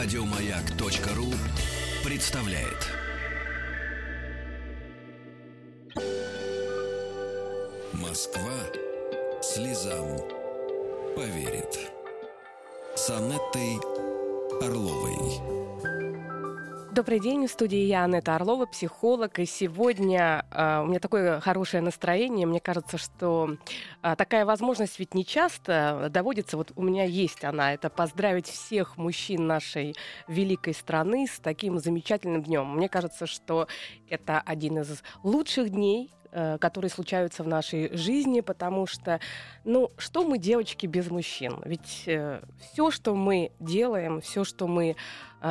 Радиомаяк.ру представляет. Москва слезам поверит. С Анеттой Орловой. Добрый день, в студии я, Анетта Орлова, психолог. И сегодня э, у меня такое хорошее настроение. Мне кажется, что э, такая возможность ведь не часто доводится. Вот у меня есть она. Это поздравить всех мужчин нашей великой страны с таким замечательным днем. Мне кажется, что это один из лучших дней, Э, которые случаются в нашей жизни, потому что, ну, что мы, девочки, без мужчин? Ведь э, все, что мы делаем, все, что мы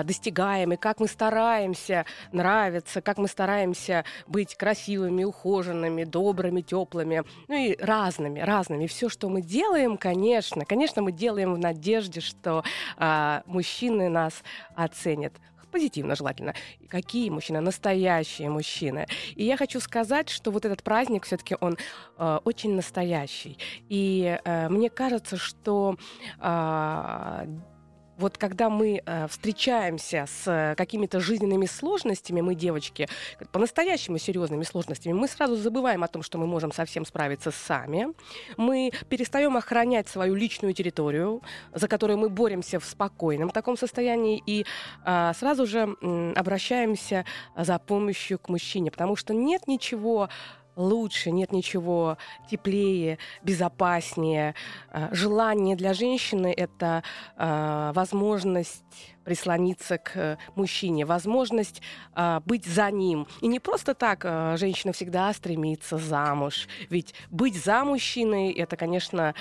достигаем, и как мы стараемся нравиться, как мы стараемся быть красивыми, ухоженными, добрыми, теплыми, ну и разными, разными. Все, что мы делаем, конечно, конечно, мы делаем в надежде, что э, мужчины нас оценят позитивно желательно. Какие мужчины? Настоящие мужчины. И я хочу сказать, что вот этот праздник все-таки он э, очень настоящий. И э, мне кажется, что э, вот когда мы э, встречаемся с э, какими-то жизненными сложностями, мы, девочки, по-настоящему серьезными сложностями, мы сразу забываем о том, что мы можем совсем справиться сами. Мы перестаем охранять свою личную территорию, за которую мы боремся в спокойном таком состоянии, и э, сразу же э, обращаемся за помощью к мужчине, потому что нет ничего лучше, нет ничего теплее, безопаснее. Э, желание для женщины — это э, возможность прислониться к мужчине, возможность э, быть за ним. И не просто так женщина всегда стремится замуж. Ведь быть за мужчиной — это, конечно,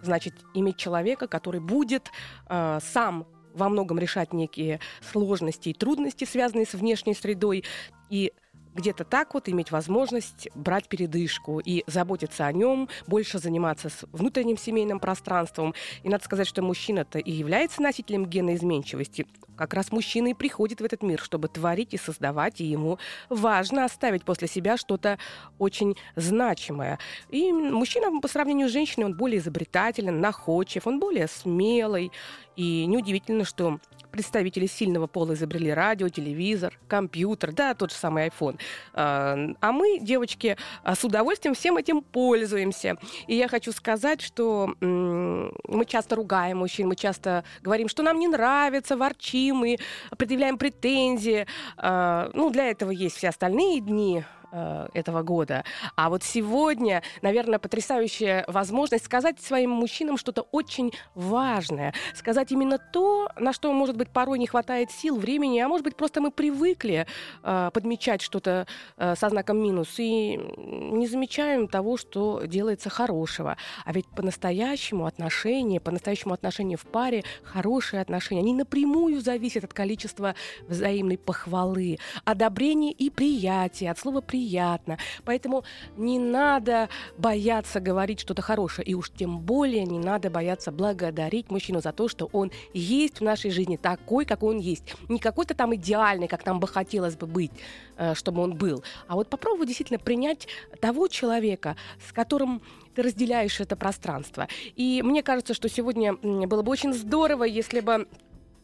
значит иметь человека, который будет сам во многом решать некие сложности и трудности, связанные с внешней средой, и где-то так вот иметь возможность брать передышку и заботиться о нем, больше заниматься с внутренним семейным пространством. И надо сказать, что мужчина-то и является носителем гена изменчивости. Как раз мужчина и приходит в этот мир, чтобы творить и создавать, и ему важно оставить после себя что-то очень значимое. И мужчина по сравнению с женщиной, он более изобретателен, находчив, он более смелый. И неудивительно, что представители сильного пола изобрели радио, телевизор, компьютер, да, тот же самый iPhone. А, а мы, девочки, а, с удовольствием всем этим пользуемся. И я хочу сказать, что мы часто ругаем мужчин, мы часто говорим, что нам не нравится, ворчим и предъявляем претензии. А, ну, для этого есть все остальные дни Э, этого года. А вот сегодня, наверное, потрясающая возможность сказать своим мужчинам что-то очень важное. Сказать именно то, на что, может быть, порой не хватает сил, времени, а может быть, просто мы привыкли э, подмечать что-то э, со знаком минус и не замечаем того, что делается хорошего. А ведь по-настоящему отношения, по-настоящему отношения в паре, хорошие отношения, они напрямую зависят от количества взаимной похвалы, одобрения и приятия, от слова «приятие» приятно. Поэтому не надо бояться говорить что-то хорошее. И уж тем более не надо бояться благодарить мужчину за то, что он есть в нашей жизни такой, какой он есть. Не какой-то там идеальный, как нам бы хотелось бы быть, э, чтобы он был. А вот попробуй действительно принять того человека, с которым ты разделяешь это пространство. И мне кажется, что сегодня было бы очень здорово, если бы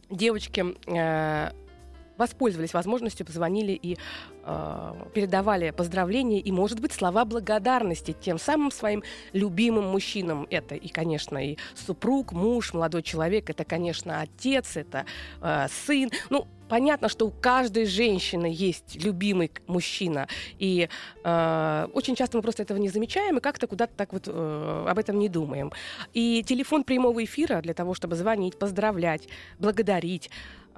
девочки э, воспользовались возможностью, позвонили и э, передавали поздравления и, может быть, слова благодарности тем самым своим любимым мужчинам. Это и, конечно, и супруг, муж, молодой человек, это, конечно, отец, это э, сын. Ну, понятно, что у каждой женщины есть любимый мужчина, и э, очень часто мы просто этого не замечаем и как-то куда-то так вот э, об этом не думаем. И телефон прямого эфира для того, чтобы звонить, поздравлять, благодарить,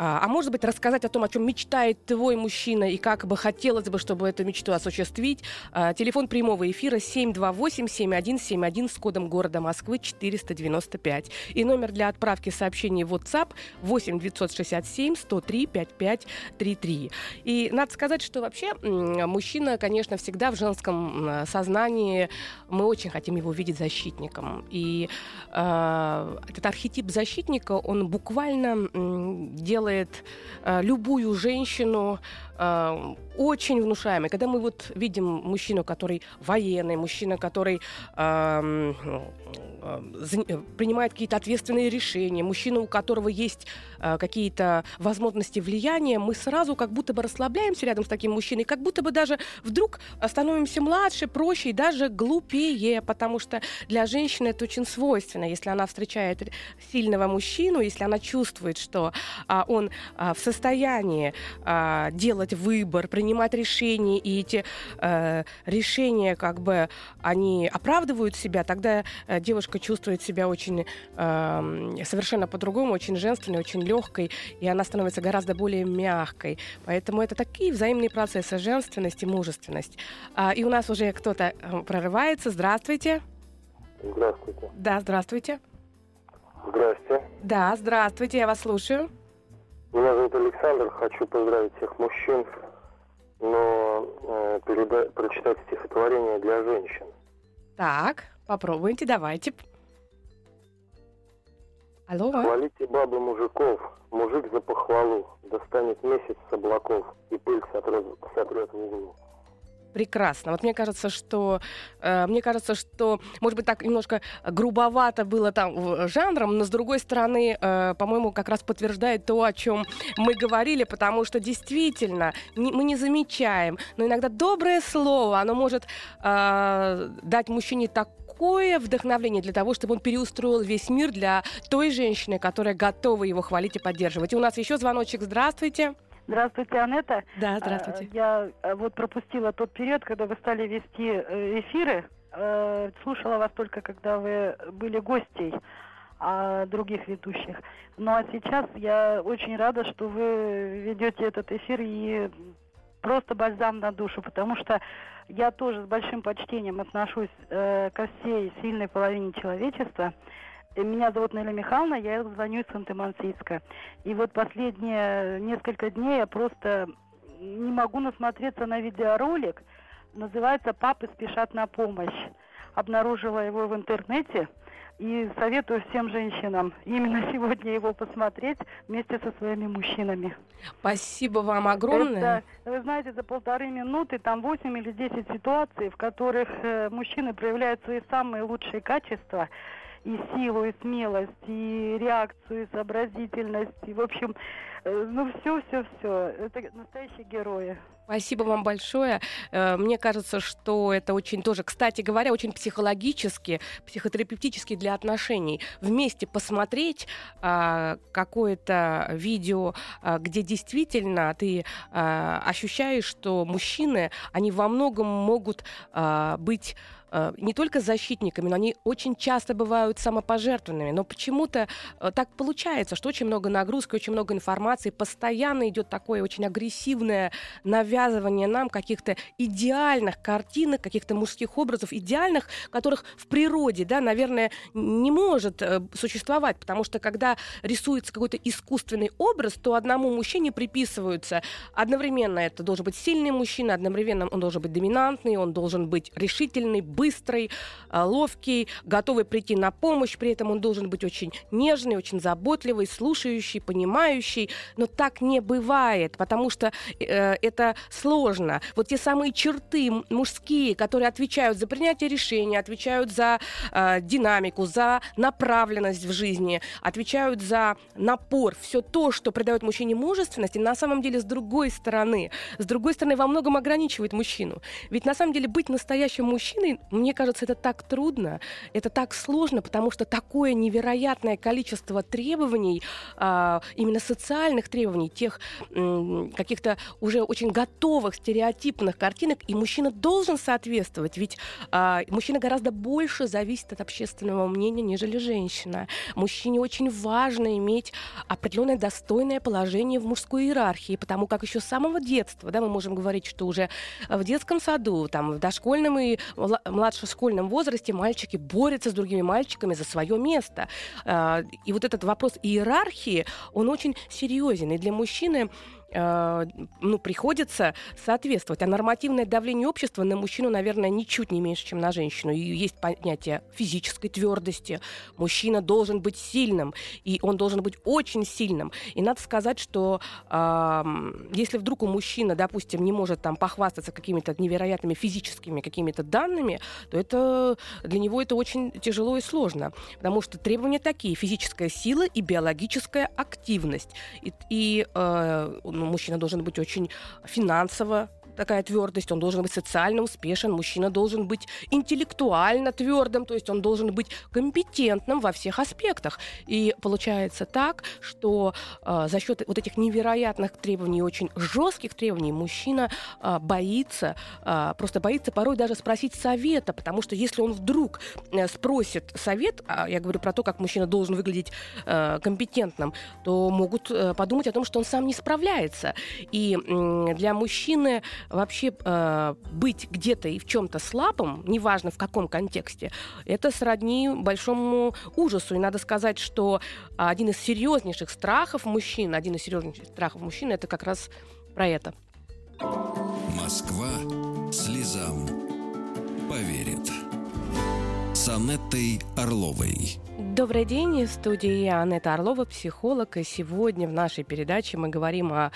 а, а может быть, рассказать о том, о чем мечтает твой мужчина и как бы хотелось бы, чтобы эту мечту осуществить. А, телефон прямого эфира 728-7171 с кодом города Москвы 495. И номер для отправки сообщений в WhatsApp 8 967 103 5533. И надо сказать, что вообще мужчина, конечно, всегда в женском сознании мы очень хотим его видеть защитником. И э, этот архетип защитника, он буквально делает делает э, любую женщину э, очень внушаемой. Когда мы вот видим мужчину, который военный, мужчина, который э, принимает какие-то ответственные решения, мужчина, у которого есть какие-то возможности влияния, мы сразу как будто бы расслабляемся рядом с таким мужчиной, как будто бы даже вдруг становимся младше, проще и даже глупее, потому что для женщины это очень свойственно. Если она встречает сильного мужчину, если она чувствует, что а, он а, в состоянии а, делать выбор, принимать решения, и эти а, решения как бы они оправдывают себя, тогда а, девушка чувствует себя очень а, совершенно по-другому, очень женственной, очень легкой, и она становится гораздо более мягкой. Поэтому это такие взаимные процессы женственность и мужественность. А, и у нас уже кто-то э, прорывается. Здравствуйте. Здравствуйте. Да, здравствуйте. Здрасте. Да, здравствуйте, я вас слушаю. Меня зовут Александр, хочу поздравить всех мужчин, но э, переда... прочитать стихотворение для женщин. Так, попробуйте, давайте. Алло. Хвалите бабы мужиков, мужик за похвалу, достанет месяц с облаков, и пыль сотрет, сотрет в углу. Прекрасно. Вот мне кажется, что э, мне кажется, что, может быть, так немножко грубовато было там жанром, но с другой стороны, э, по-моему, как раз подтверждает то, о чем мы говорили, потому что действительно не, мы не замечаем, но иногда доброе слово, оно может э, дать мужчине такое вдохновление для того, чтобы он переустроил весь мир для той женщины, которая готова его хвалить и поддерживать. И у нас еще звоночек. Здравствуйте. Здравствуйте, Анетта. Да, здравствуйте. А, я а, вот пропустила тот период, когда вы стали вести э, эфиры. Э, слушала вас только, когда вы были гостей а других ведущих. Ну а сейчас я очень рада, что вы ведете этот эфир и просто бальзам на душу, потому что я тоже с большим почтением отношусь э, ко всей сильной половине человечества. Меня зовут Неля Михайловна, я звоню из Ханты-Мансийска. И вот последние несколько дней я просто не могу насмотреться на видеоролик. Называется «Папы спешат на помощь». Обнаружила его в интернете и советую всем женщинам именно сегодня его посмотреть вместе со своими мужчинами. Спасибо вам огромное. Это, вы знаете, за полторы минуты там 8 или 10 ситуаций, в которых э, мужчины проявляют свои самые лучшие качества – и силу, и смелость, и реакцию, и сообразительность, и, в общем, э, ну, все-все-все. Это настоящие герои. Спасибо вам большое. Э, мне кажется, что это очень тоже, кстати говоря, очень психологически, психотерапевтически для отношений. Вместе посмотреть а, какое-то видео, где действительно ты ощущаешь, что мужчины, они во многом могут быть Э, не только защитниками, но они очень часто бывают самопожертвованными. Но почему-то э, так получается, что очень много нагрузки, очень много информации, постоянно идет такое очень агрессивное навязывание нам каких-то идеальных картинок, каких-то мужских образов, идеальных, которых в природе, да, наверное, не может э, существовать, потому что когда рисуется какой-то искусственный образ, то одному мужчине приписываются одновременно это должен быть сильный мужчина, одновременно он должен быть доминантный, он должен быть решительный, быстрый, а, ловкий, готовый прийти на помощь, при этом он должен быть очень нежный, очень заботливый, слушающий, понимающий. Но так не бывает, потому что э, это сложно. Вот те самые черты мужские, которые отвечают за принятие решений, отвечают за э, динамику, за направленность в жизни, отвечают за напор, все то, что придает мужчине мужественности, на самом деле с другой стороны, с другой стороны во многом ограничивает мужчину. Ведь на самом деле быть настоящим мужчиной мне кажется, это так трудно, это так сложно, потому что такое невероятное количество требований, а, именно социальных требований, тех каких-то уже очень готовых стереотипных картинок, и мужчина должен соответствовать, ведь а, мужчина гораздо больше зависит от общественного мнения, нежели женщина. Мужчине очень важно иметь определенное достойное положение в мужской иерархии, потому как еще с самого детства, да, мы можем говорить, что уже в детском саду, там, в дошкольном и младшешкольном возрасте мальчики борются с другими мальчиками за свое место. А, и вот этот вопрос иерархии, он очень серьезен. И для мужчины ну, приходится соответствовать. А нормативное давление общества на мужчину, наверное, ничуть не меньше, чем на женщину. И есть понятие физической твердости. Мужчина должен быть сильным, и он должен быть очень сильным. И надо сказать, что э, если вдруг у мужчины, допустим, не может там похвастаться какими-то невероятными физическими какими-то данными, то это для него это очень тяжело и сложно, потому что требования такие: физическая сила и биологическая активность. И, и э, мужчина должен быть очень финансово такая твердость, он должен быть социально успешен, мужчина должен быть интеллектуально твердым, то есть он должен быть компетентным во всех аспектах. И получается так, что э, за счет вот этих невероятных требований, очень жестких требований, мужчина э, боится, э, просто боится порой даже спросить совета, потому что если он вдруг э, спросит совет, а я говорю про то, как мужчина должен выглядеть э, компетентным, то могут э, подумать о том, что он сам не справляется. И э, для мужчины вообще э, быть где-то и в чем-то слабым, неважно в каком контексте, это сродни большому ужасу. И надо сказать, что один из серьезнейших страхов мужчин, один из серьезнейших страхов мужчин, это как раз про это. Москва слезам поверит. С Анеттой Орловой. Добрый день, в студии Анетта Орлова, психолог. И сегодня в нашей передаче мы говорим о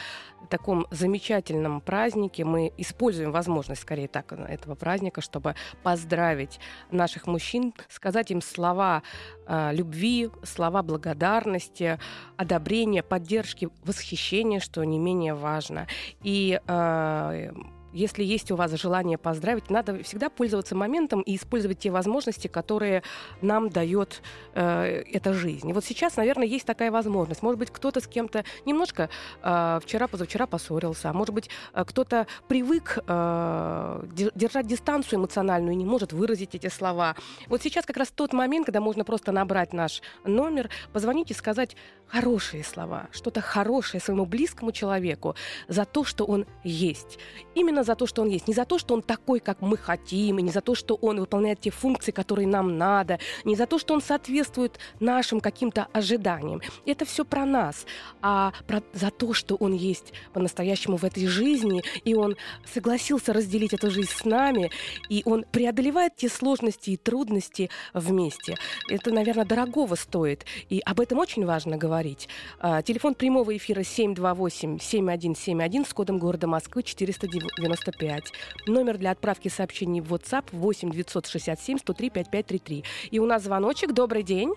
таком замечательном празднике. Мы используем возможность, скорее так, этого праздника, чтобы поздравить наших мужчин, сказать им слова э, любви, слова благодарности, одобрения, поддержки, восхищения, что не менее важно. И э, если есть у вас желание поздравить, надо всегда пользоваться моментом и использовать те возможности, которые нам дает э, эта жизнь. И вот сейчас, наверное, есть такая возможность. Может быть, кто-то с кем-то немножко э, вчера-позавчера поссорился, а может быть, э, кто-то привык э, держать дистанцию эмоциональную и не может выразить эти слова. Вот сейчас как раз тот момент, когда можно просто набрать наш номер, позвонить и сказать хорошие слова, что-то хорошее своему близкому человеку за то, что он есть. Именно за то, что он есть. Не за то, что он такой, как мы хотим, и не за то, что он выполняет те функции, которые нам надо, не за то, что он соответствует нашим каким-то ожиданиям. Это все про нас, а про, за то, что он есть по-настоящему в этой жизни, и он согласился разделить эту жизнь с нами, и он преодолевает те сложности и трудности вместе. Это, наверное, дорогого стоит, и об этом очень важно говорить. А, телефон прямого эфира 728-7171 с кодом города Москвы 490 95. Номер для отправки сообщений в WhatsApp 8 967 103 5533. И у нас звоночек. Добрый день.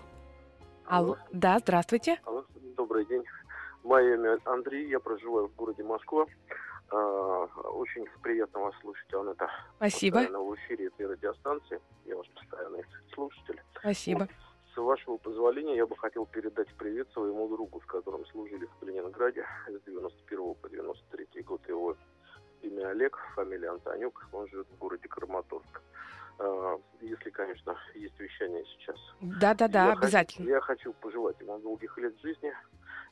Алло. Алло. Да, здравствуйте. Алло. Добрый день. Мое имя Андрей, я проживаю в городе Москва. А, очень приятно вас слушать, Анетта. Спасибо. Постоянно в эфире этой радиостанции. Я ваш постоянный слушатель. Спасибо. С вашего позволения, я бы хотел передать привет своему другу, с которым служили в Калининграде с 91 по 93 год. Его имя Олег, фамилия Антонюк, он живет в городе Краматорск. А, если, конечно, есть вещание сейчас. Да-да-да, обязательно. Хочу, я хочу пожелать ему долгих лет жизни,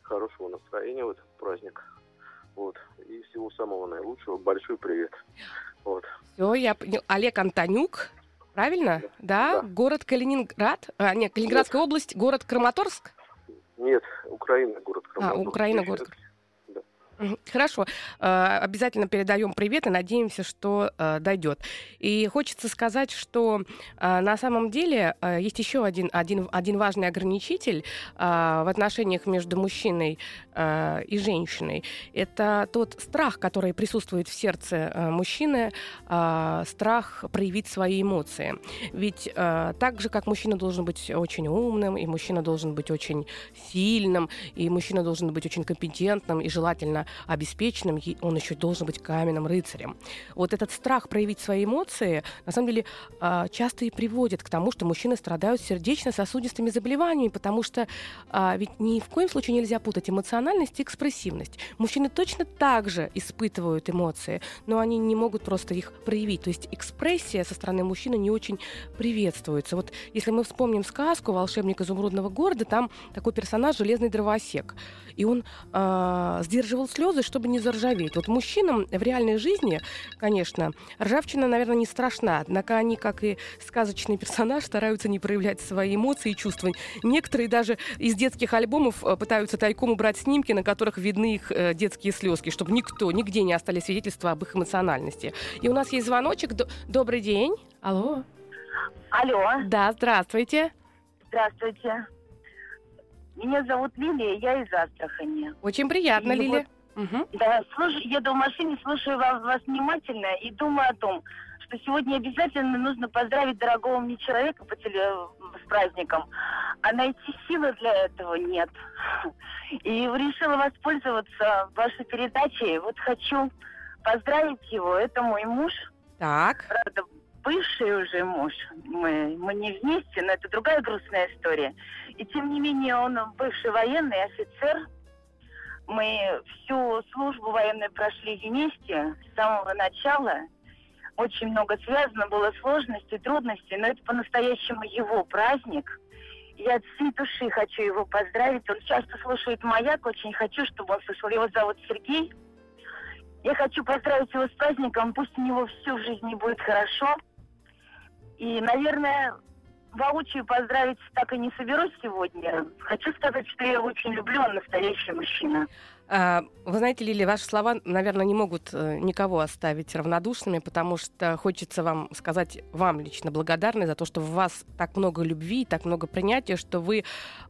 хорошего настроения в этот праздник. Вот. И всего самого наилучшего. Большой привет. Вот. Все, я понял. Олег Антонюк, правильно? Да. да? да. Город Калининград? А, нет, Калининградская нет. область, город Краматорск? Нет, Украина, город а, Краматорск. А, Украина, город. Хорошо. Э, обязательно передаем привет и надеемся, что э, дойдет. И хочется сказать, что э, на самом деле есть еще один, один, один важный ограничитель в отношениях между мужчиной и женщиной. Это тот страх, который присутствует в сердце мужчины, страх проявить свои эмоции. Ведь так же, как мужчина должен быть очень умным, и мужчина должен быть очень сильным, и мужчина должен быть очень компетентным, и желательно обеспеченным, он еще должен быть каменным рыцарем. Вот этот страх проявить свои эмоции, на самом деле, а, часто и приводит к тому, что мужчины страдают сердечно-сосудистыми заболеваниями, потому что а, ведь ни в коем случае нельзя путать эмоциональность и экспрессивность. Мужчины точно так же испытывают эмоции, но они не могут просто их проявить. То есть экспрессия со стороны мужчины не очень приветствуется. Вот если мы вспомним сказку «Волшебник изумрудного города», там такой персонаж — железный дровосек. И он э, сдерживал слезы, чтобы не заржаветь. Вот мужчинам в реальной жизни, конечно, ржавчина, наверное, не страшна. Однако они, как и сказочный персонаж, стараются не проявлять свои эмоции и чувства. Некоторые даже из детских альбомов э, пытаются тайком убрать снимки, на которых видны их э, детские слезки, чтобы никто, нигде не остались свидетельства об их эмоциональности. И у нас есть звоночек. Добрый день. Алло. Алло. Да, здравствуйте. Здравствуйте. Меня зовут Лилия, я из Астрахани. Очень приятно, и Лилия. Вот, угу. Да, слушаю, еду в машине, слушаю вас, вас внимательно и думаю о том, что сегодня обязательно нужно поздравить дорогого мне человека по теле... с праздником, а найти силы для этого нет. И решила воспользоваться вашей передачей. Вот хочу поздравить его. Это мой муж. Так. Правда, бывший уже муж. Мы, мы не вместе, но это другая грустная история. И тем не менее, он бывший военный офицер. Мы всю службу военную прошли вместе с самого начала. Очень много связано было сложностей, трудностей, но это по-настоящему его праздник. Я от всей души хочу его поздравить. Он часто слушает «Маяк», очень хочу, чтобы он слышал. Его зовут Сергей. Я хочу поздравить его с праздником. Пусть у него все в жизни будет хорошо. И, наверное, воочию поздравить так и не соберусь сегодня. Хочу сказать, что я очень люблю, он настоящий мужчина. А, вы знаете, Лили, ваши слова, наверное, не могут э, никого оставить равнодушными, потому что хочется вам сказать, вам лично благодарны за то, что в вас так много любви, так много принятия, что вы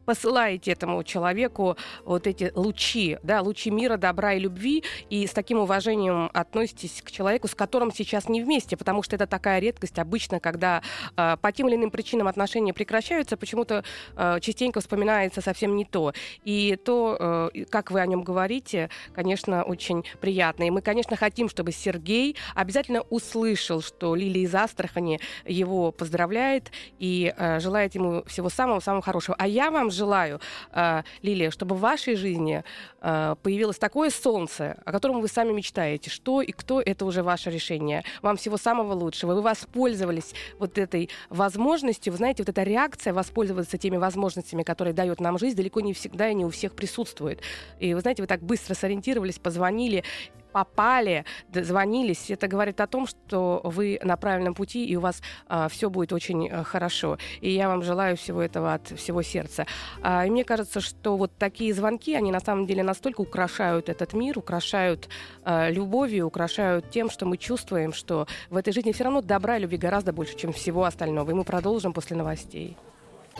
посылаете этому человеку вот эти лучи, да, лучи мира, добра и любви, и с таким уважением относитесь к человеку, с которым сейчас не вместе, потому что это такая редкость обычно, когда э, по тем или иным причинам отношения прекращаются, почему-то э, частенько вспоминается совсем не то. И то, э, как вы о нем говорите, говорите, конечно, очень приятно. И мы, конечно, хотим, чтобы Сергей обязательно услышал, что Лилия из Астрахани его поздравляет и э, желает ему всего самого-самого хорошего. А я вам желаю, э, Лилия, чтобы в вашей жизни э, появилось такое солнце, о котором вы сами мечтаете. Что и кто, это уже ваше решение. Вам всего самого лучшего. Вы воспользовались вот этой возможностью. Вы знаете, вот эта реакция воспользоваться теми возможностями, которые дает нам жизнь, далеко не всегда и не у всех присутствует. И вы знаете, вы так так быстро сориентировались, позвонили, попали, дозвонились, это говорит о том, что вы на правильном пути, и у вас а, все будет очень а, хорошо. И я вам желаю всего этого от всего сердца. А, и мне кажется, что вот такие звонки, они на самом деле настолько украшают этот мир, украшают а, любовью, украшают тем, что мы чувствуем, что в этой жизни все равно добра и любви гораздо больше, чем всего остального. И мы продолжим после новостей.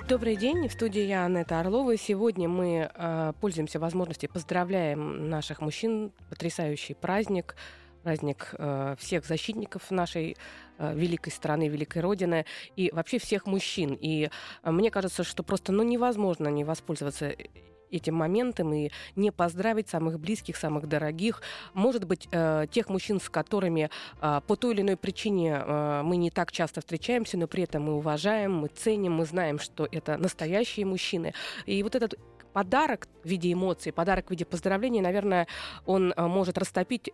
Добрый день, в студии я, Анетта Орлова. Сегодня мы э, пользуемся возможностью, поздравляем наших мужчин. Потрясающий праздник, праздник э, всех защитников нашей э, великой страны, великой Родины и вообще всех мужчин. И э, мне кажется, что просто ну, невозможно не воспользоваться этим моментом и не поздравить самых близких, самых дорогих, может быть, э, тех мужчин, с которыми э, по той или иной причине э, мы не так часто встречаемся, но при этом мы уважаем, мы ценим, мы знаем, что это настоящие мужчины. И вот этот подарок в виде эмоций, подарок в виде поздравления, наверное, он может растопить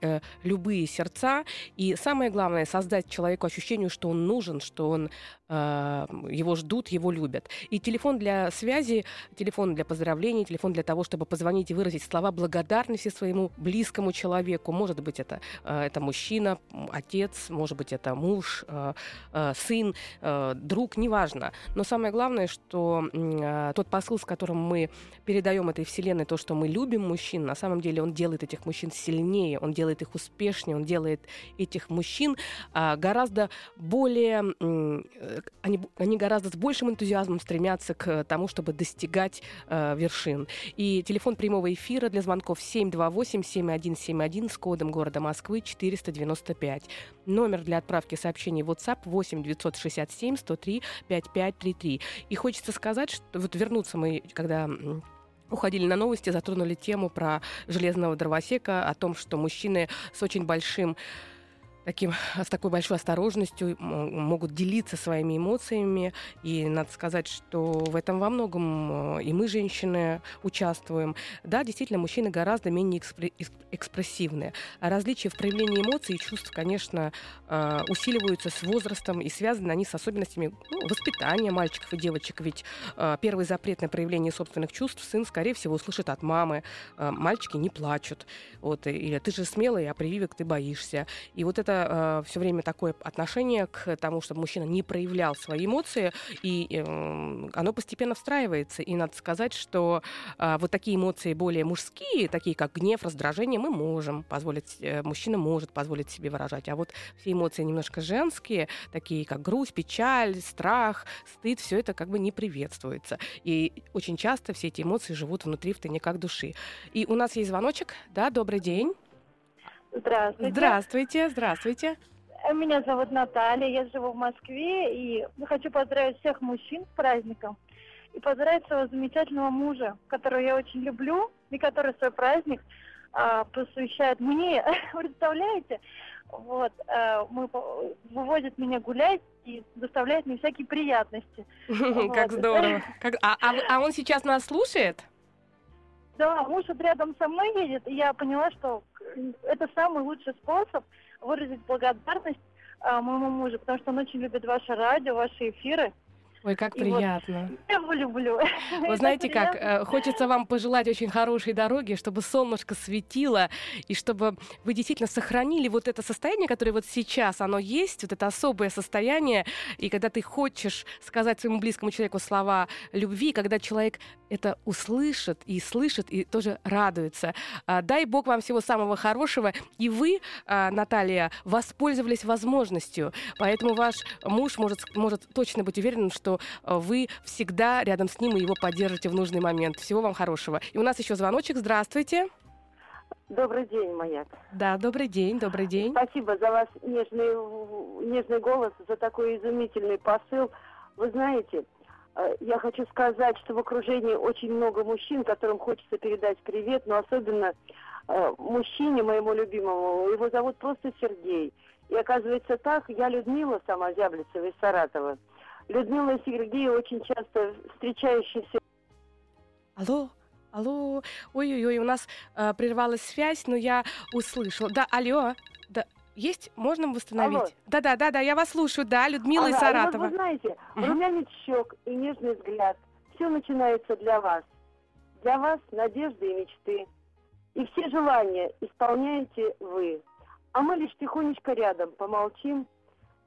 любые сердца. И самое главное, создать человеку ощущение, что он нужен, что он, его ждут, его любят. И телефон для связи, телефон для поздравлений, телефон для того, чтобы позвонить и выразить слова благодарности своему близкому человеку. Может быть, это, э, это мужчина, отец, может быть, это муж, э, сын, друг, неважно. Но самое главное, что тот посыл, с которым мы передаем этой вселенной то, что мы любим мужчин, на самом деле он делает этих мужчин сильнее, он делает их успешнее, он делает этих мужчин а, гораздо более, э, они, они гораздо с большим энтузиазмом стремятся к тому, чтобы достигать а, вершин. И телефон прямого эфира для звонков 728-7171 с кодом города Москвы 495. Номер для отправки сообщений в WhatsApp 8 967 103 5533. И хочется сказать, что вот вернуться мы, когда уходили на новости, затронули тему про железного дровосека, о том, что мужчины с очень большим таким, с такой большой осторожностью могут делиться своими эмоциями. И надо сказать, что в этом во многом э, и мы, женщины, участвуем. Да, действительно, мужчины гораздо менее экспре- экспрессивны. Различия в проявлении эмоций и чувств, конечно, э, усиливаются с возрастом и связаны они с особенностями ну, воспитания мальчиков и девочек. Ведь э, первый запрет на проявление собственных чувств сын, скорее всего, услышит от мамы. Мальчики не плачут. Вот, или ты же смелый, а прививок ты боишься. И вот это это э, все время такое отношение к тому, чтобы мужчина не проявлял свои эмоции, и э, оно постепенно встраивается. И надо сказать, что э, вот такие эмоции более мужские, такие как гнев, раздражение, мы можем позволить, э, мужчина может позволить себе выражать. А вот все эмоции немножко женские, такие как грусть, печаль, страх, стыд, все это как бы не приветствуется. И очень часто все эти эмоции живут внутри в тайниках души. И у нас есть звоночек. Да, добрый день. Здравствуйте. Здравствуйте, здравствуйте. Меня зовут Наталья, я живу в Москве, и хочу поздравить всех мужчин с праздником. И поздравить своего замечательного мужа, которого я очень люблю, и который свой праздник а, посвящает мне. Представляете? Вот, а, мы, выводит меня гулять и доставляет мне всякие приятности. Как здорово. А, а, а он сейчас нас слушает? Да, муж вот рядом со мной едет, и я поняла, что это самый лучший способ выразить благодарность а, моему мужу, потому что он очень любит ваше радио, ваши эфиры. Ой, как и приятно. Вот, я его люблю. Вы знаете как, э, хочется вам пожелать очень хорошей дороги, чтобы солнышко светило, и чтобы вы действительно сохранили вот это состояние, которое вот сейчас оно есть, вот это особое состояние, и когда ты хочешь сказать своему близкому человеку слова любви, когда человек это услышит и слышит, и тоже радуется. А, дай Бог вам всего самого хорошего, и вы, а, Наталья, воспользовались возможностью, поэтому ваш муж может, может точно быть уверен, что Э, вы всегда рядом с ним и его поддержите в нужный момент. Всего вам хорошего. И у нас еще звоночек. Здравствуйте. Добрый день, Маяк. Да, добрый день, добрый день. Спасибо за вас нежный, нежный голос, за такой изумительный посыл. Вы знаете, э, я хочу сказать, что в окружении очень много мужчин, которым хочется передать привет, но особенно э, мужчине моему любимому, его зовут просто Сергей. И оказывается так, я Людмила сама Зяблицева из Саратова. Людмила и Сергей очень часто встречающиеся. Алло, алло, ой-ой-ой, у нас э, прервалась связь, но я услышала. Да, алло, да, есть? Можно восстановить? Да-да, да-да, я вас слушаю, да, Людмила ага, из Саратова. Вот вы знаете, угу. румянец щек и нежный взгляд, все начинается для вас. Для вас надежды и мечты. И все желания исполняете вы. А мы лишь тихонечко рядом помолчим,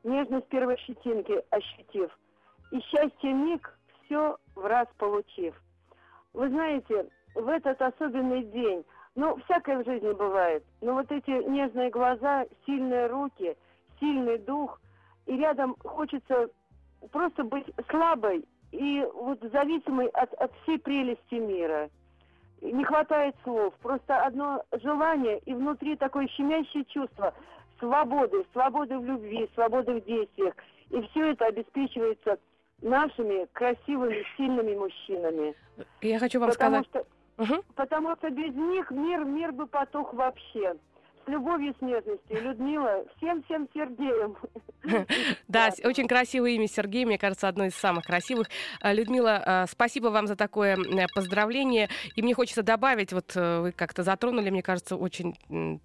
нежность первой щетинки ощутив – и счастье миг все в раз получив. Вы знаете, в этот особенный день, ну, всякое в жизни бывает, но вот эти нежные глаза, сильные руки, сильный дух, и рядом хочется просто быть слабой и вот зависимой от, от всей прелести мира. Не хватает слов, просто одно желание и внутри такое щемящее чувство свободы, свободы в любви, свободы в действиях. И все это обеспечивается нашими красивыми, сильными мужчинами. Я хочу вам потому сказать... Что, угу. Потому что без них мир, мир бы потух вообще любовью, с нежностью. Людмила, всем-всем Сергеем. Да, очень красивое имя Сергей, мне кажется, одно из самых красивых. А, Людмила, а, спасибо вам за такое поздравление. И мне хочется добавить, вот э, вы как-то затронули, мне кажется, очень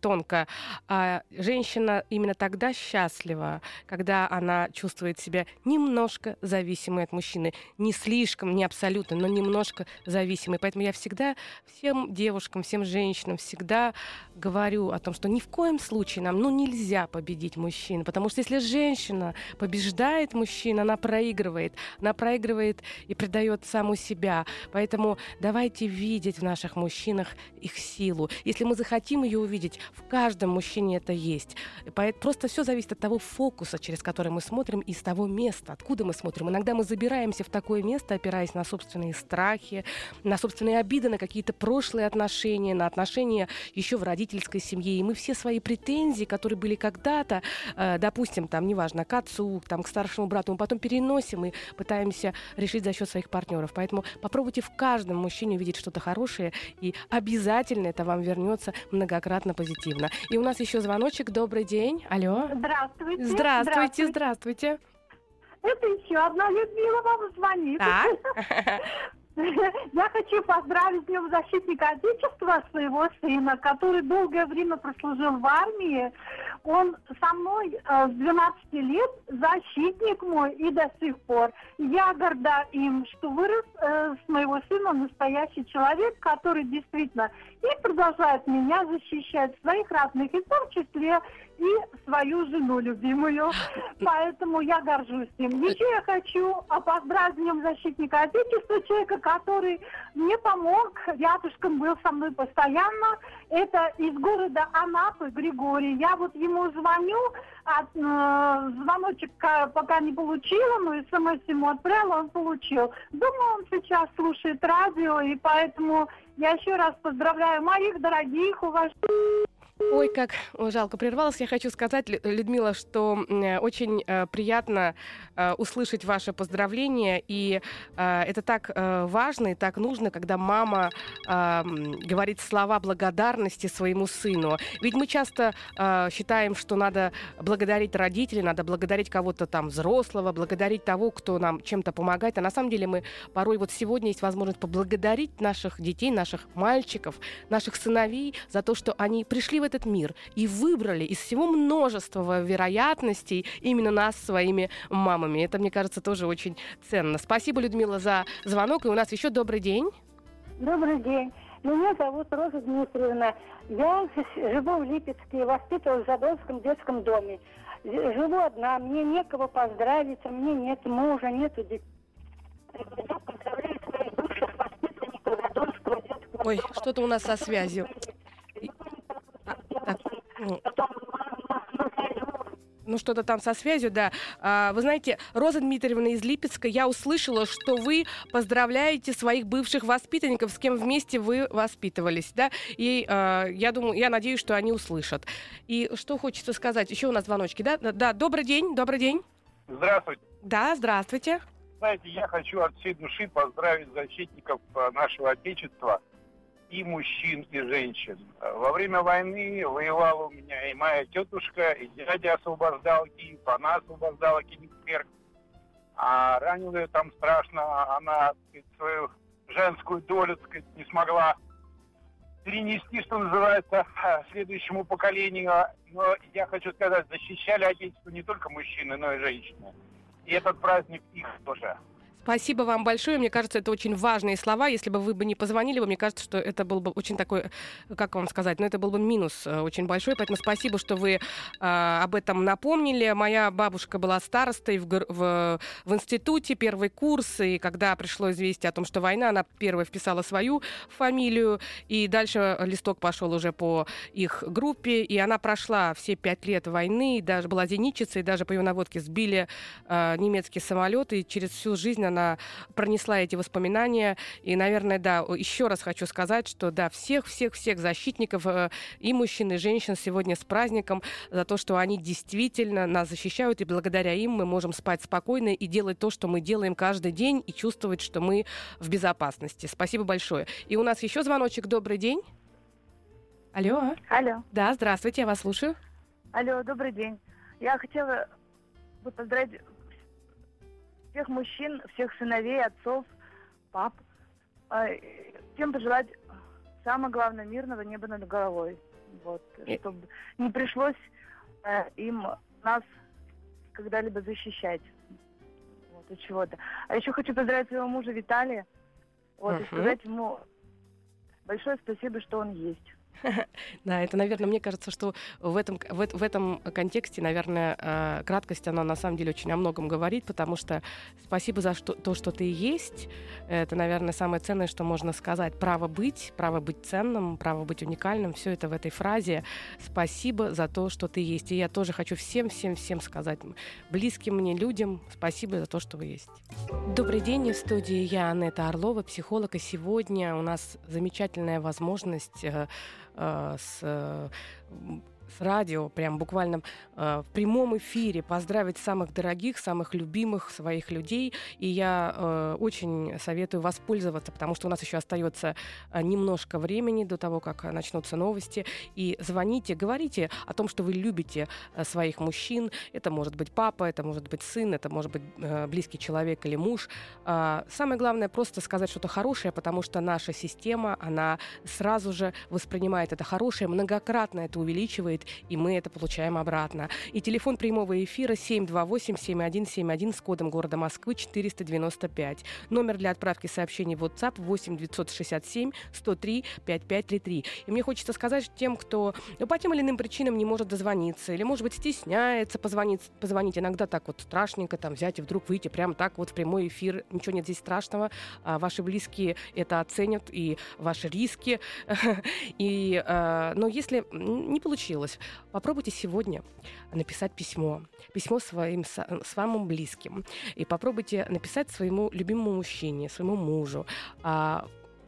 тонко. А, женщина именно тогда счастлива, когда она чувствует себя немножко зависимой от мужчины. Не слишком, не абсолютно, но немножко зависимой. Поэтому я всегда всем девушкам, всем женщинам всегда говорю о том, что ни в коем случае нам ну, нельзя победить мужчин, потому что если женщина побеждает мужчин, она проигрывает. Она проигрывает и предает саму себя. Поэтому давайте видеть в наших мужчинах их силу. Если мы захотим ее увидеть, в каждом мужчине это есть. Просто все зависит от того фокуса, через который мы смотрим, и с того места, откуда мы смотрим. Иногда мы забираемся в такое место, опираясь на собственные страхи, на собственные обиды, на какие-то прошлые отношения, на отношения еще в родительской семье. И мы все свои претензии, которые были когда-то, э, допустим, там, неважно, к отцу, там, к старшему брату, мы потом переносим и пытаемся решить за счет своих партнеров. Поэтому попробуйте в каждом мужчине увидеть что-то хорошее, и обязательно это вам вернется многократно позитивно. И у нас еще звоночек. Добрый день. Алло. Здравствуйте. Здравствуйте, здравствуйте. Это еще одна Людмила вам звонит. Так. Я хочу поздравить Днем защитника Отечества своего сына, который долгое время прослужил в армии. Он со мной э, с 12 лет, защитник мой и до сих пор. Я горда им, что вырос э, с моего сына настоящий человек, который действительно и продолжает меня защищать своих родных, и в том числе и свою жену любимую. Поэтому я горжусь им. Еще я хочу поздравить с Днем Защитника Отечества человека, который мне помог, рядышком был со мной постоянно. Это из города Анапы Григорий. Я вот ему звоню, от, э, звоночек пока не получила, но смс ему отправила, он получил. Думаю, он сейчас слушает радио, и поэтому я еще раз поздравляю моих дорогих, уважаемых Ой, как жалко прервалась. Я хочу сказать, Людмила, что очень э, приятно э, услышать ваше поздравление. И э, это так важно и так нужно, когда мама говорит слова благодарности своему сыну. Ведь мы часто считаем, что надо благодарить родителей, надо благодарить кого-то там взрослого, благодарить того, кто нам чем-то помогает. А на самом деле мы порой вот сегодня есть возможность поблагодарить наших детей, наших мальчиков, наших сыновей за то, что они пришли в этот мир и выбрали из всего множества вероятностей именно нас своими мамами. Это, мне кажется, тоже очень ценно. Спасибо, Людмила, за звонок. И у нас еще добрый день. Добрый день. Меня зовут Роза Дмитриевна. Я живу в Липецке, воспитываюсь в Задонском детском доме. Живу одна, мне некого поздравить, а мне нет мужа, нет детей. Ой, что-то у нас со связью. Ну, что-то там со связью, да. А, вы знаете, Роза Дмитриевна из Липецка, я услышала, что вы поздравляете своих бывших воспитанников, с кем вместе вы воспитывались, да, и а, я думаю, я надеюсь, что они услышат. И что хочется сказать? Еще у нас звоночки, да? Да, добрый день, добрый день. Здравствуйте. Да, здравствуйте. Знаете, я хочу от всей души поздравить защитников а, нашего Отечества – и мужчин, и женщин. Во время войны воевала у меня и моя тетушка, и дядя освобождал Киев, она освобождала Кенигсберг. А ранила ее там страшно, она свою женскую долю сказать, не смогла перенести, что называется, следующему поколению. Но я хочу сказать, защищали Отечество не только мужчины, но и женщины. И этот праздник их тоже. Спасибо вам большое. Мне кажется, это очень важные слова. Если бы вы бы не позвонили, бы, мне кажется, что это был бы очень такой, как вам сказать, ну это был бы минус э, очень большой. Поэтому спасибо, что вы э, об этом напомнили. Моя бабушка была старостой в, в, в институте, первый курс, и когда пришло известие о том, что война, она первая вписала свою фамилию, и дальше листок пошел уже по их группе, и она прошла все пять лет войны, даже была зенитчицей, и даже по ее наводке сбили э, немецкие самолеты, и через всю жизнь она пронесла эти воспоминания. И, наверное, да, еще раз хочу сказать, что да, всех-всех-всех защитников э, и мужчин, и женщин сегодня с праздником за то, что они действительно нас защищают, и благодаря им мы можем спать спокойно и делать то, что мы делаем каждый день, и чувствовать, что мы в безопасности. Спасибо большое. И у нас еще звоночек. Добрый день. Алло. Алло. Да, здравствуйте, я вас слушаю. Алло, добрый день. Я хотела поздравить всех мужчин, всех сыновей, отцов, пап. Всем а, пожелать самое главное мирного неба над головой. Вот, чтобы не пришлось э, им нас когда-либо защищать вот, от чего-то. А еще хочу поздравить своего мужа Виталия. Вот, uh-huh. и сказать ему большое спасибо, что он есть. Да, это, наверное, мне кажется, что в этом, в, в этом контексте, наверное, э, краткость, она на самом деле очень о многом говорит, потому что спасибо за что, то, что ты есть. Это, наверное, самое ценное, что можно сказать. Право быть, право быть ценным, право быть уникальным. Все это в этой фразе. Спасибо за то, что ты есть. И я тоже хочу всем-всем-всем сказать, близким мне людям, спасибо за то, что вы есть. Добрый день, в студии я, Анетта Орлова, психолог. И сегодня у нас замечательная возможность Э, с э, с радио, прям буквально э, в прямом эфире поздравить самых дорогих, самых любимых своих людей. И я э, очень советую воспользоваться, потому что у нас еще остается э, немножко времени до того, как начнутся новости. И звоните, говорите о том, что вы любите э, своих мужчин. Это может быть папа, это может быть сын, это может быть э, близкий человек или муж. Э, самое главное просто сказать что-то хорошее, потому что наша система, она сразу же воспринимает это хорошее, многократно это увеличивает, и мы это получаем обратно. И телефон прямого эфира 728-7171 с кодом города Москвы 495. Номер для отправки сообщений в WhatsApp 8 967 103 5533. И мне хочется сказать тем, кто ну, по тем или иным причинам не может дозвониться, или, может быть, стесняется позвонить, позвонить иногда так вот страшненько, там, взять и вдруг выйти прямо так вот в прямой эфир. Ничего нет здесь страшного. А, ваши близкие это оценят, и ваши риски. и, а, но если не получилось, попробуйте сегодня написать письмо. Письмо своим самым близким. И попробуйте написать своему любимому мужчине, своему мужу.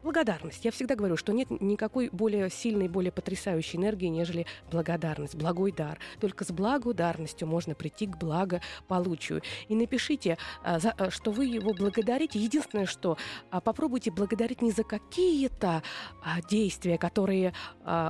Благодарность. Я всегда говорю, что нет никакой более сильной, более потрясающей энергии, нежели благодарность, благой дар. Только с благодарностью можно прийти к благополучию. И напишите, а, а, что вы его благодарите. Единственное, что а, попробуйте благодарить не за какие-то действия, которые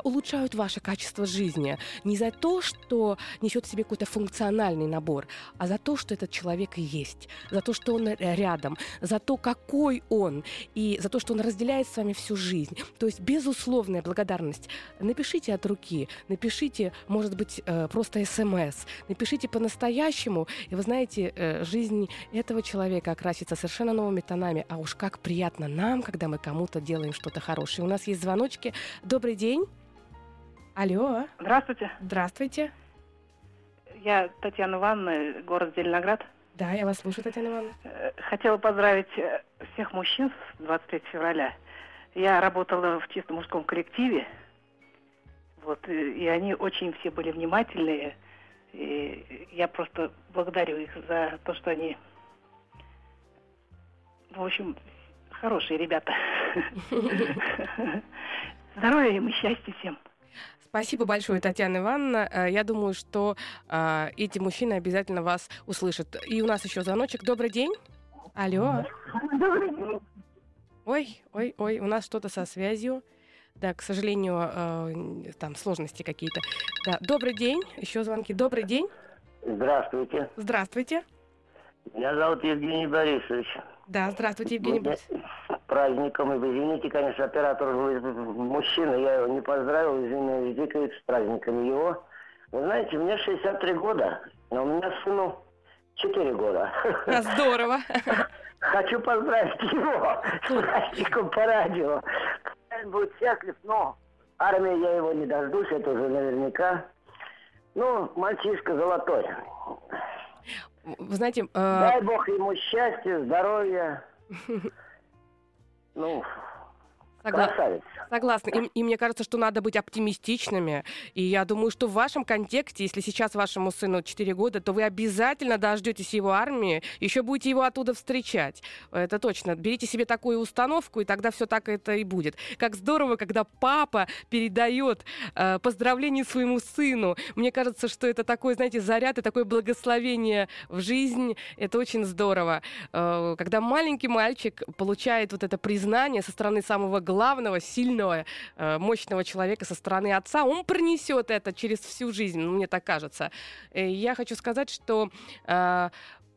улучшают ваше качество жизни, не за то, что несет в себе какой-то функциональный набор, а за то, что этот человек есть, за то, что он рядом, за то, какой он, и за то, что он разделяет с вами всю жизнь. То есть безусловная благодарность. Напишите от руки, напишите, может быть, э, просто смс, напишите по-настоящему, и вы знаете, э, жизнь этого человека окрасится совершенно новыми тонами. А уж как приятно нам, когда мы кому-то делаем что-то хорошее. У нас есть звоночки. Добрый день. Алло. Здравствуйте. Здравствуйте. Я Татьяна Ивановна, город Зеленоград. Да, я вас слушаю, Татьяна Ивановна. Э, хотела поздравить всех мужчин с 23 февраля. Я работала в чисто мужском коллективе. Вот, и они очень все были внимательные. И я просто благодарю их за то, что они, в общем, хорошие ребята. Здоровья им и счастья всем. Спасибо большое, Татьяна Ивановна. Э, я думаю, что э, эти мужчины обязательно вас услышат. И у нас еще звоночек. Добрый день. Алло. Добрый день. Ой, ой, ой, у нас что-то со связью. Да, к сожалению, э, там сложности какие-то. Да, добрый день. Еще звонки. Добрый день. Здравствуйте. Здравствуйте. Меня зовут Евгений Борисович. Да, здравствуйте, Евгений Борисович. Праздником. И извините, конечно, оператор мужчина, я его не поздравил, извиняюсь, дико с праздниками его. Вы знаете, мне 63 года, но у меня сыну 4 года. А, здорово. Хочу поздравить его с праздником по радио. Будет счастлив, но армии я его не дождусь, это уже наверняка. Ну, мальчишка золотой. Вы знаете... Э... Дай бог ему счастья, здоровья. Ну, Согла... Красавица. Согласна. И, и мне кажется, что надо быть оптимистичными. И я думаю, что в вашем контексте, если сейчас вашему сыну 4 года, то вы обязательно дождетесь его армии, еще будете его оттуда встречать. Это точно. Берите себе такую установку, и тогда все так это и будет. Как здорово, когда папа передает э, поздравление своему сыну. Мне кажется, что это такой, знаете, заряд и такое благословение в жизнь. Это очень здорово. Э, когда маленький мальчик получает вот это признание со стороны самого главного главного, сильного, э, мощного человека со стороны отца, он пронесет это через всю жизнь, ну, мне так кажется. Э, я хочу сказать, что э,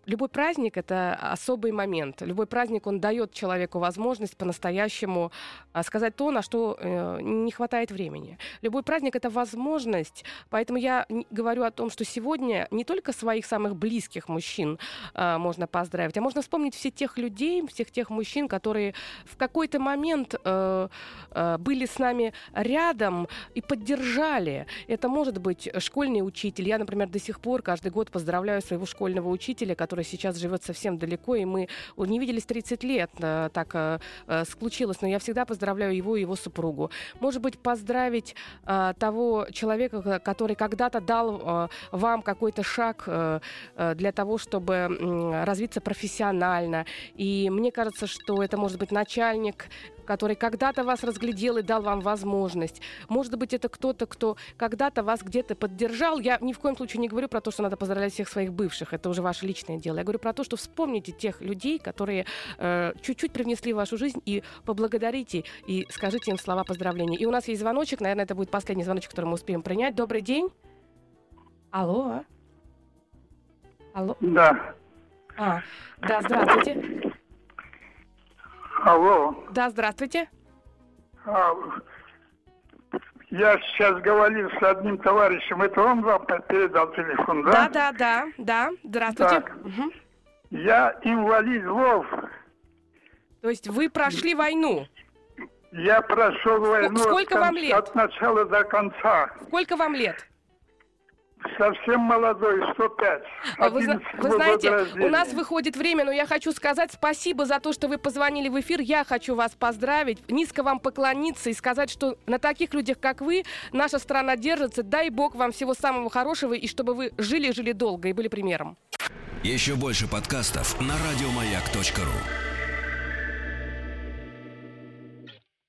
любой праздник это особый момент. Любой праздник он дает человеку возможность по-настоящему а, сказать то, на что э, не хватает времени. Любой праздник это возможность, поэтому я говорю о том, что сегодня не только своих самых близких мужчин э, можно поздравить, а можно вспомнить всех тех людей, всех тех мужчин, которые в какой-то момент э, э, были с нами рядом и поддержали. Это может быть школьный учитель. Я, например, до сих пор каждый год поздравляю своего школьного учителя, который который сейчас живет совсем далеко, и мы не виделись 30 лет, э, так э, э, случилось, но я всегда поздравляю его и его супругу. Может быть, поздравить того человека, который когда-то дал вам какой-то шаг для того, чтобы развиться профессионально. И мне кажется, что это может быть начальник, который когда-то вас разглядел и дал вам возможность. Может быть, это кто-то, кто когда-то вас где-то поддержал. Я ни в коем случае не говорю про то, что надо поздравлять всех своих бывших. Это уже ваше личное дело. Я говорю про то, что вспомните тех людей, которые э, чуть-чуть привнесли в вашу жизнь и поблагодарите и скажите им слова поздравления. И у нас есть звоночек. Наверное, это будет последний звоночек, который мы успеем принять. Добрый день. Алло. Алло. Да. А, да, здравствуйте. Алло. Да, здравствуйте. А, я сейчас говорил с одним товарищем. Это он вам передал телефон, да? Да, да, да, да. Здравствуйте. Так. Мгм. Я инвалид ВОВ. То есть вы прошли войну. Я прошел войну сколько от, кон- вам лет? от начала до конца. Сколько вам лет? Совсем молодой, 105. А Вы, зна- 11 вы знаете, рождения. у нас выходит время, но я хочу сказать спасибо за то, что вы позвонили в эфир. Я хочу вас поздравить, низко вам поклониться и сказать, что на таких людях, как вы, наша страна держится. Дай бог вам всего самого хорошего и чтобы вы жили-жили долго и были примером. Еще больше подкастов на радиомаяк.ру.